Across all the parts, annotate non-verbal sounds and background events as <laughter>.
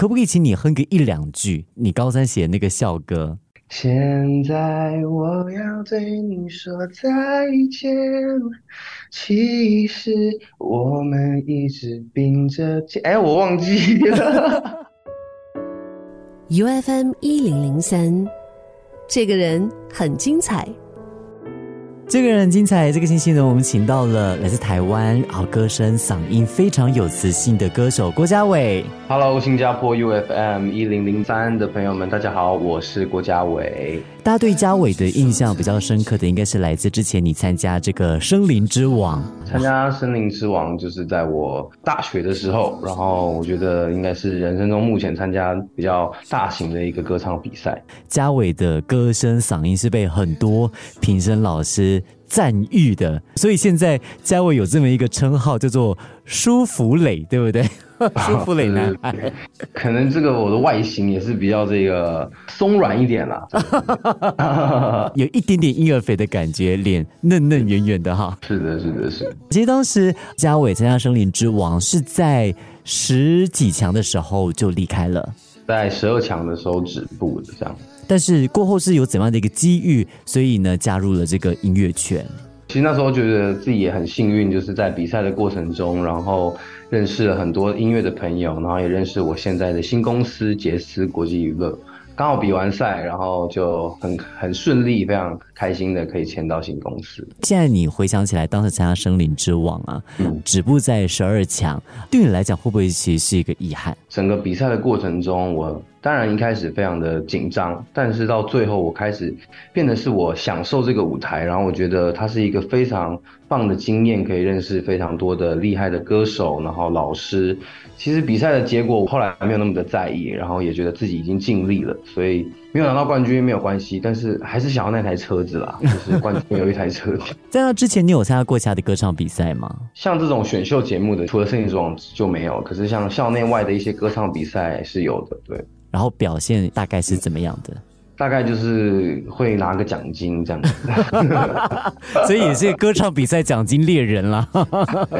可不可以请你哼个一两句？你高三写那个校歌。现在我要对你说再见，其实我们一直并着肩。<laughs> 哎，我忘记了。U F M 一零零三，这个人很精彩。这个人很精彩。这个星期呢，我们请到了来自台湾，好歌声嗓音非常有磁性的歌手郭家伟。Hello，新加坡 UFM 一零零三的朋友们，大家好，我是郭家伟。大家对嘉伟的印象比较深刻的，应该是来自之前你参加这个《森林之王》。参加《森林之王》就是在我大学的时候，然后我觉得应该是人生中目前参加比较大型的一个歌唱比赛。嘉伟的歌声嗓音是被很多评审老师赞誉的，所以现在嘉伟有这么一个称号，叫做“舒服蕾”，对不对？<laughs> 舒服磊男孩，可能这个我的外形也是比较这个松软一点啦，<laughs> 有一点点婴儿肥的感觉，脸嫩嫩圆圆的哈。<laughs> 是的，是的，是。其实当时嘉伟参加《森林之王》是在十几强的时候就离开了，在十二强的时候止步的这样。但是过后是有怎样的一个机遇，所以呢加入了这个音乐圈。其实那时候觉得自己也很幸运，就是在比赛的过程中，然后认识了很多音乐的朋友，然后也认识我现在的新公司杰斯国际娱乐。刚好比完赛，然后就很很顺利，非常开心的可以签到新公司。现在你回想起来，当时参加《森林之王》啊，止步在十二强，对你来讲会不会其实是一个遗憾？整个比赛的过程中，我。当然一开始非常的紧张，但是到最后我开始变得是我享受这个舞台，然后我觉得它是一个非常棒的经验，可以认识非常多的厉害的歌手，然后老师。其实比赛的结果我后来没有那么的在意，然后也觉得自己已经尽力了，所以没有拿到冠军没有关系，但是还是想要那台车子啦，就是 <laughs> 冠军有一台车子。在那之前你有参加过其他的歌唱比赛吗？像这种选秀节目的，除了《圣王》就没有，可是像校内外的一些歌唱比赛是有的，对。然后表现大概是怎么样的？大概就是会拿个奖金这样子，<laughs> 所以也是歌唱比赛奖金猎人啦。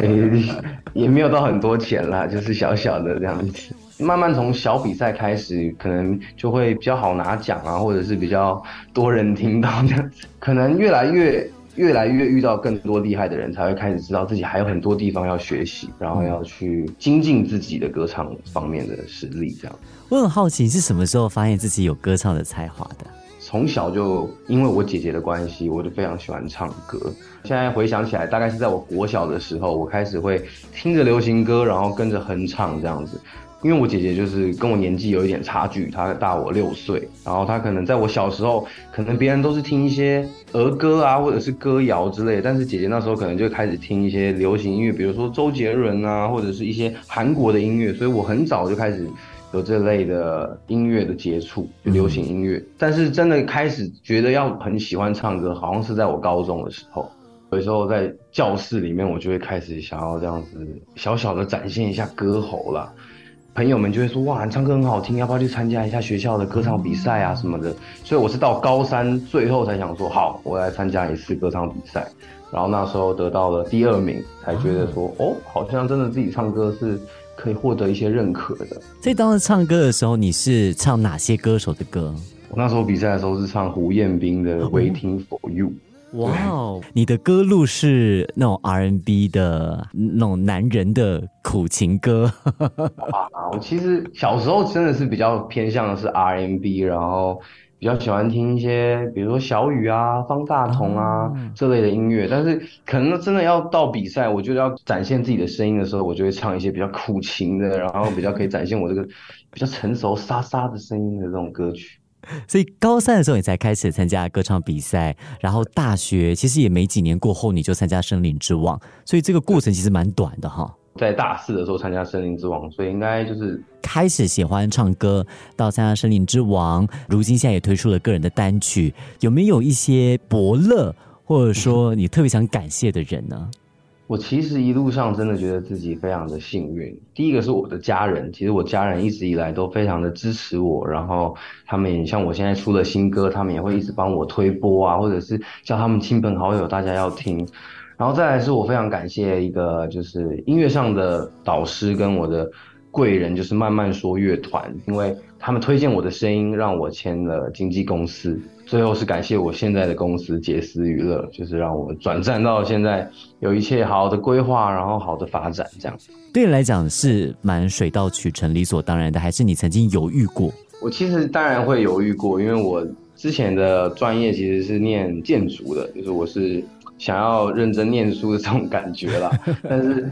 <laughs> 也没有到很多钱啦，就是小小的这样子。慢慢从小比赛开始，可能就会比较好拿奖啊，或者是比较多人听到这样子。可能越来越越来越遇到更多厉害的人，才会开始知道自己还有很多地方要学习，然后要去精进自己的歌唱方面的实力这样。我很好奇，是什么时候发现自己有歌唱的才华的？从小就因为我姐姐的关系，我就非常喜欢唱歌。现在回想起来，大概是在我国小的时候，我开始会听着流行歌，然后跟着哼唱这样子。因为我姐姐就是跟我年纪有一点差距，她大我六岁，然后她可能在我小时候，可能别人都是听一些儿歌啊，或者是歌谣之类，但是姐姐那时候可能就开始听一些流行音乐，比如说周杰伦啊，或者是一些韩国的音乐，所以我很早就开始。有这类的音乐的接触，就流行音乐。但是真的开始觉得要很喜欢唱歌，好像是在我高中的时候。有时候在教室里面，我就会开始想要这样子小小的展现一下歌喉了。朋友们就会说：“哇，你唱歌很好听，要不要去参加一下学校的歌唱比赛啊什么的？”所以我是到高三最后才想说：“好，我来参加一次歌唱比赛。”然后那时候得到了第二名，才觉得说：“哦，好像真的自己唱歌是。”可以获得一些认可的。所以当时唱歌的时候，你是唱哪些歌手的歌？我那时候比赛的时候是唱胡彦斌的《Waiting for You》。哇哦，你的歌路是那种 RNB 的那种男人的苦情歌。啊，我其实小时候真的是比较偏向的是 RNB，然后。比较喜欢听一些，比如说小雨啊、方大同啊这类的音乐，但是可能真的要到比赛，我觉得要展现自己的声音的时候，我就会唱一些比较苦情的，然后比较可以展现我这个比较成熟、沙沙的声音的这种歌曲。所以高三的时候你才开始参加歌唱比赛，然后大学其实也没几年过后你就参加《森林之王》，所以这个过程其实蛮短的哈。在大四的时候参加《森林之王》，所以应该就是开始喜欢唱歌，到参加《森林之王》，如今现在也推出了个人的单曲。有没有一些伯乐，或者说你特别想感谢的人呢？我其实一路上真的觉得自己非常的幸运。第一个是我的家人，其实我家人一直以来都非常的支持我，然后他们也像我现在出了新歌，他们也会一直帮我推播啊，或者是叫他们亲朋好友大家要听。然后再来是我非常感谢一个就是音乐上的导师跟我的贵人就是慢慢说乐团，因为他们推荐我的声音，让我签了经纪公司。最后是感谢我现在的公司杰斯娱乐，就是让我转战到现在有一切好的规划，然后好的发展这样。对你来讲是蛮水到渠成、理所当然的，还是你曾经犹豫过？我其实当然会犹豫过，因为我之前的专业其实是念建筑的，就是我是想要认真念书的这种感觉啦。<laughs> 但是。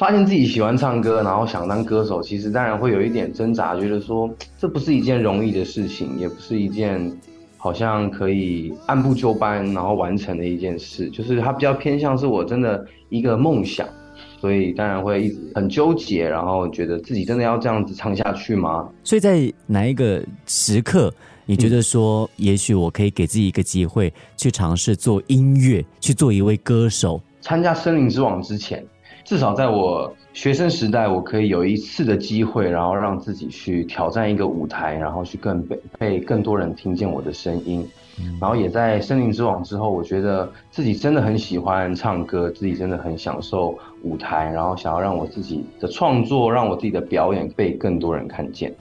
发现自己喜欢唱歌，然后想当歌手，其实当然会有一点挣扎，觉得说这不是一件容易的事情，也不是一件好像可以按部就班然后完成的一件事，就是它比较偏向是我真的一个梦想，所以当然会一直很纠结，然后觉得自己真的要这样子唱下去吗？所以在哪一个时刻，你觉得说，也许我可以给自己一个机会，去尝试做音乐，去做一位歌手？参加《森林之王》之前。至少在我学生时代，我可以有一次的机会，然后让自己去挑战一个舞台，然后去更被被更多人听见我的声音。然后也在森林之王之后，我觉得自己真的很喜欢唱歌，自己真的很享受舞台，然后想要让我自己的创作，让我自己的表演被更多人看见。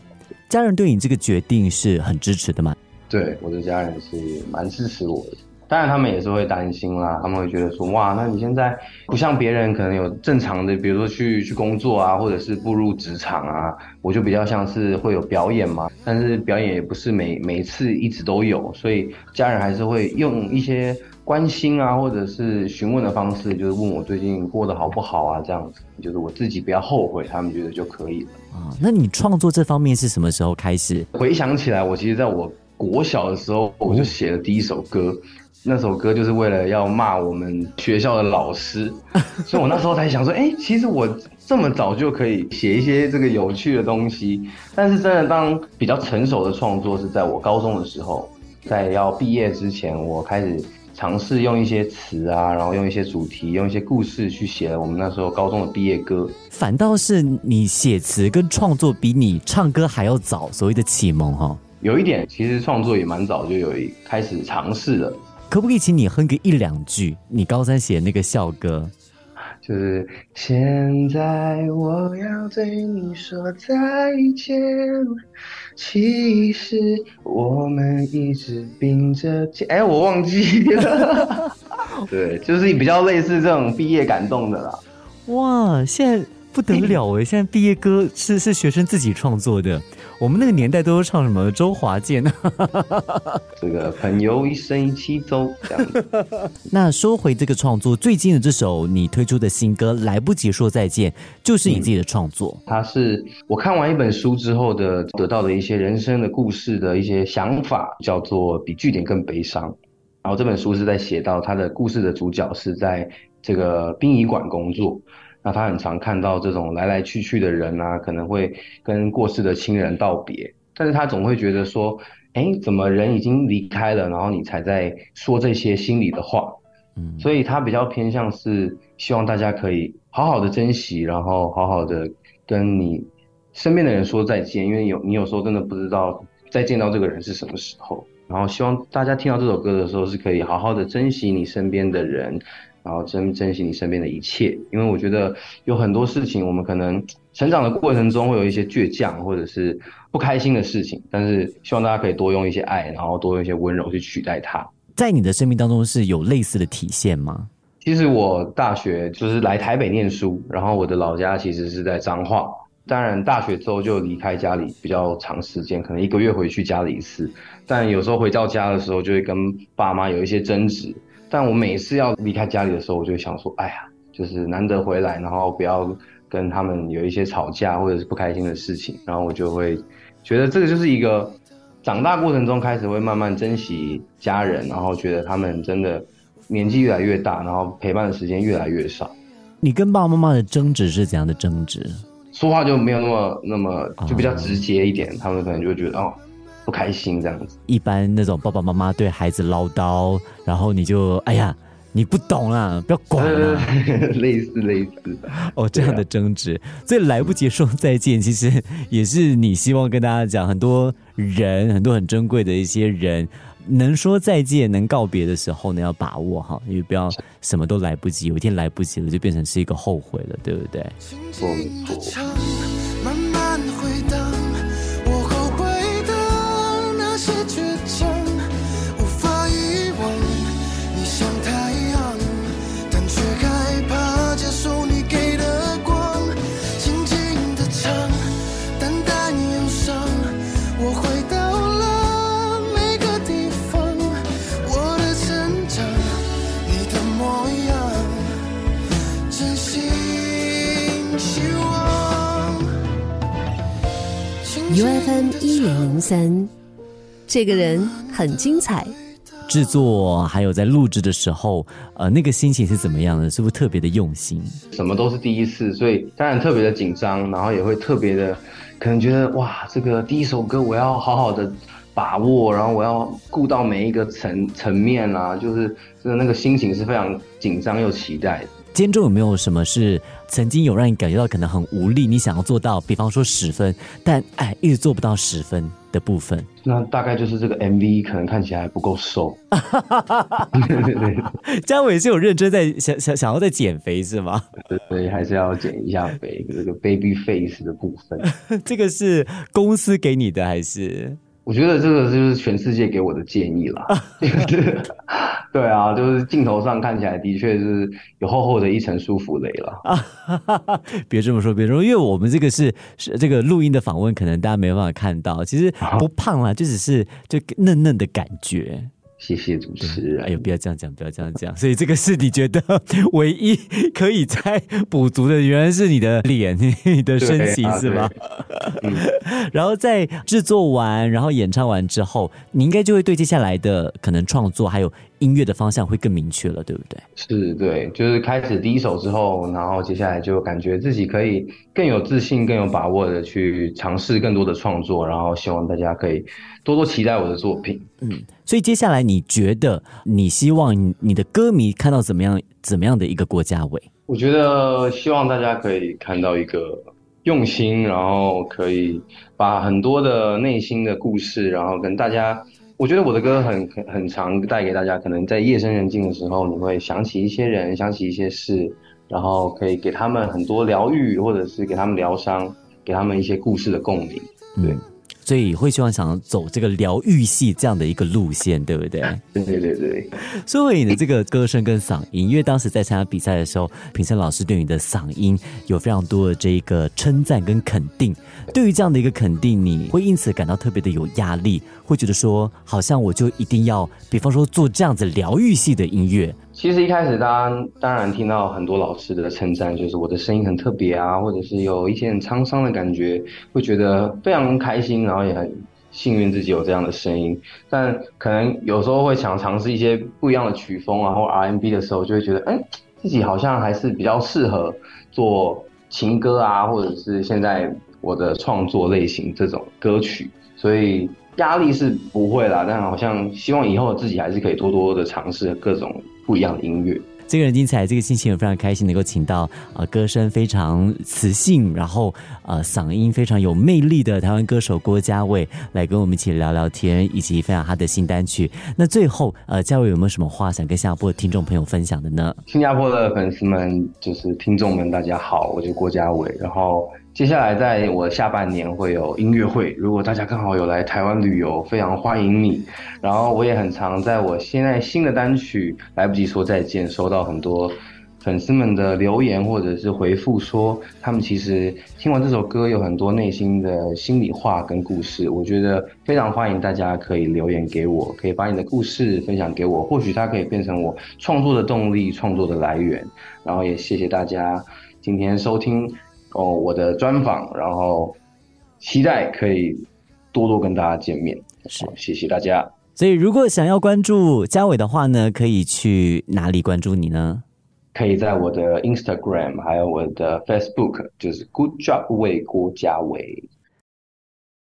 家人对你这个决定是很支持的吗？对，我的家人是蛮支持我的。当然，他们也是会担心啦。他们会觉得说，哇，那你现在不像别人，可能有正常的，比如说去去工作啊，或者是步入职场啊。我就比较像是会有表演嘛，但是表演也不是每每次一直都有，所以家人还是会用一些关心啊，或者是询问的方式，就是问我最近过得好不好啊，这样子，就是我自己不要后悔，他们觉得就可以了。啊，那你创作这方面是什么时候开始？回想起来，我其实在我国小的时候，我就写了第一首歌。那首歌就是为了要骂我们学校的老师，<laughs> 所以我那时候才想说，哎，其实我这么早就可以写一些这个有趣的东西。但是真的当比较成熟的创作是在我高中的时候，在要毕业之前，我开始尝试用一些词啊，然后用一些主题，用一些故事去写了我们那时候高中的毕业歌。反倒是你写词跟创作比你唱歌还要早，所谓的启蒙哈。有一点，其实创作也蛮早就有一开始尝试了。可不可以请你哼个一两句？你高三写那个校歌，就是现在我要对你说再见。其实我们一直并着肩。哎，我忘记了。<laughs> 对，就是比较类似这种毕业感动的啦。哇，现在不得了哎！现在毕业歌是是学生自己创作的。我们那个年代都是唱什么周华健，<laughs> 这个朋友一生一起走这样子。<laughs> 那说回这个创作，最近的这首你推出的新歌《来不及说再见》，就是你自己的创作。它是我看完一本书之后的得到的一些人生的故事的一些想法，叫做比句点更悲伤。然后这本书是在写到他的故事的主角是在这个殡仪馆工作。那他很常看到这种来来去去的人啊，可能会跟过世的亲人道别，但是他总会觉得说，哎，怎么人已经离开了，然后你才在说这些心里的话，嗯，所以他比较偏向是希望大家可以好好的珍惜，然后好好的跟你身边的人说再见，因为有你有时候真的不知道再见到这个人是什么时候，然后希望大家听到这首歌的时候是可以好好的珍惜你身边的人。然后珍珍惜你身边的一切，因为我觉得有很多事情，我们可能成长的过程中会有一些倔强或者是不开心的事情，但是希望大家可以多用一些爱，然后多用一些温柔去取代它。在你的生命当中是有类似的体现吗？其实我大学就是来台北念书，然后我的老家其实是在彰化。当然大学之后就离开家里比较长时间，可能一个月回去家里一次，但有时候回到家的时候就会跟爸妈有一些争执。但我每次要离开家里的时候，我就想说，哎呀，就是难得回来，然后不要跟他们有一些吵架或者是不开心的事情，然后我就会觉得这个就是一个长大过程中开始会慢慢珍惜家人，然后觉得他们真的年纪越来越大，然后陪伴的时间越来越少。你跟爸爸妈妈的争执是怎样的争执？说话就没有那么那么就比较直接一点，他们可能就会觉得哦。不开心这样子，一般那种爸爸妈妈对孩子唠叨，然后你就哎呀，你不懂啊，不要管 <laughs> 了，类似类似哦这样的争执，所以来不及说再见，其实也是你希望跟大家讲，很多人很多很珍贵的一些人，能说再见能告别的时候呢，要把握哈，因为不要什么都来不及，有一天来不及了，就变成是一个后悔了，对不对？错错。U F M 一零零三，这个人很精彩。制作还有在录制的时候，呃，那个心情是怎么样的？是不是特别的用心？什么都是第一次，所以当然特别的紧张，然后也会特别的，可能觉得哇，这个第一首歌我要好好的把握，然后我要顾到每一个层层面啊，就是真的那个心情是非常紧张又期待的。今中有没有什么是曾经有让你感觉到可能很无力，你想要做到，比方说十分，但哎一直做不到十分的部分？那大概就是这个 MV 可能看起来不够瘦。对对对，嘉伟是有认真在想想想要在减肥是吗？所以还是要减一下肥，这个 baby face 的部分。<laughs> 这个是公司给你的还是？我觉得这个就是全世界给我的建议啦。<laughs> <laughs> 对啊，就是镜头上看起来的确是有厚厚的一层舒服雷了啊！<laughs> 别这么说，别这么说，因为我们这个是是这个录音的访问，可能大家没办法看到。其实不胖啦，就只是就嫩嫩的感觉。谢谢主持人。哎呦，不要这样讲，不要这样讲。所以这个是你觉得唯一可以再补足的，原来是你的脸、你的身形，是吗？<laughs> 然后在制作完，然后演唱完之后，你应该就会对接下来的可能创作还有音乐的方向会更明确了，对不对？是，对，就是开始第一首之后，然后接下来就感觉自己可以更有自信、更有把握的去尝试更多的创作，然后希望大家可以多多期待我的作品。嗯，所以接下来你觉得你希望你的歌迷看到怎么样怎么样的一个郭家伟？我觉得希望大家可以看到一个用心，然后可以把很多的内心的故事，然后跟大家。我觉得我的歌很很很常带给大家，可能在夜深人静的时候，你会想起一些人，想起一些事，然后可以给他们很多疗愈，或者是给他们疗伤，给他们一些故事的共鸣，对。所以会希望想走这个疗愈系这样的一个路线，对不对？对对对对。说回你的这个歌声跟嗓音，因为当时在参加比赛的时候，评审老师对你的嗓音有非常多的这一个称赞跟肯定。对于这样的一个肯定，你会因此感到特别的有压力，会觉得说，好像我就一定要，比方说做这样子疗愈系的音乐。其实一开始，大家当然听到很多老师的称赞，就是我的声音很特别啊，或者是有一些很沧桑的感觉，会觉得非常开心，然后也很幸运自己有这样的声音。但可能有时候会想尝试一些不一样的曲风啊，或 R&B 的时候，就会觉得，哎，自己好像还是比较适合做情歌啊，或者是现在我的创作类型这种歌曲，所以压力是不会啦。但好像希望以后自己还是可以多多的尝试各种。不一样的音乐，这个人精彩，这个心情也非常开心，能够请到呃歌声非常磁性，然后呃嗓音非常有魅力的台湾歌手郭嘉伟来跟我们一起聊聊天，以及分享他的新单曲。那最后呃，嘉伟有没有什么话想跟新加坡的听众朋友分享的呢？新加坡的粉丝们，就是听众们，大家好，我是郭嘉伟，然后。接下来在我下半年会有音乐会，如果大家刚好有来台湾旅游，非常欢迎你。然后我也很常在我现在新的单曲《来不及说再见》收到很多粉丝们的留言或者是回复，说他们其实听完这首歌有很多内心的心里话跟故事。我觉得非常欢迎大家可以留言给我，可以把你的故事分享给我，或许它可以变成我创作的动力、创作的来源。然后也谢谢大家今天收听。哦，我的专访，然后期待可以多多跟大家见面。是，谢谢大家。所以，如果想要关注嘉伟的话呢，可以去哪里关注你呢？可以在我的 Instagram，还有我的 Facebook，就是 Good Job 为郭嘉伟。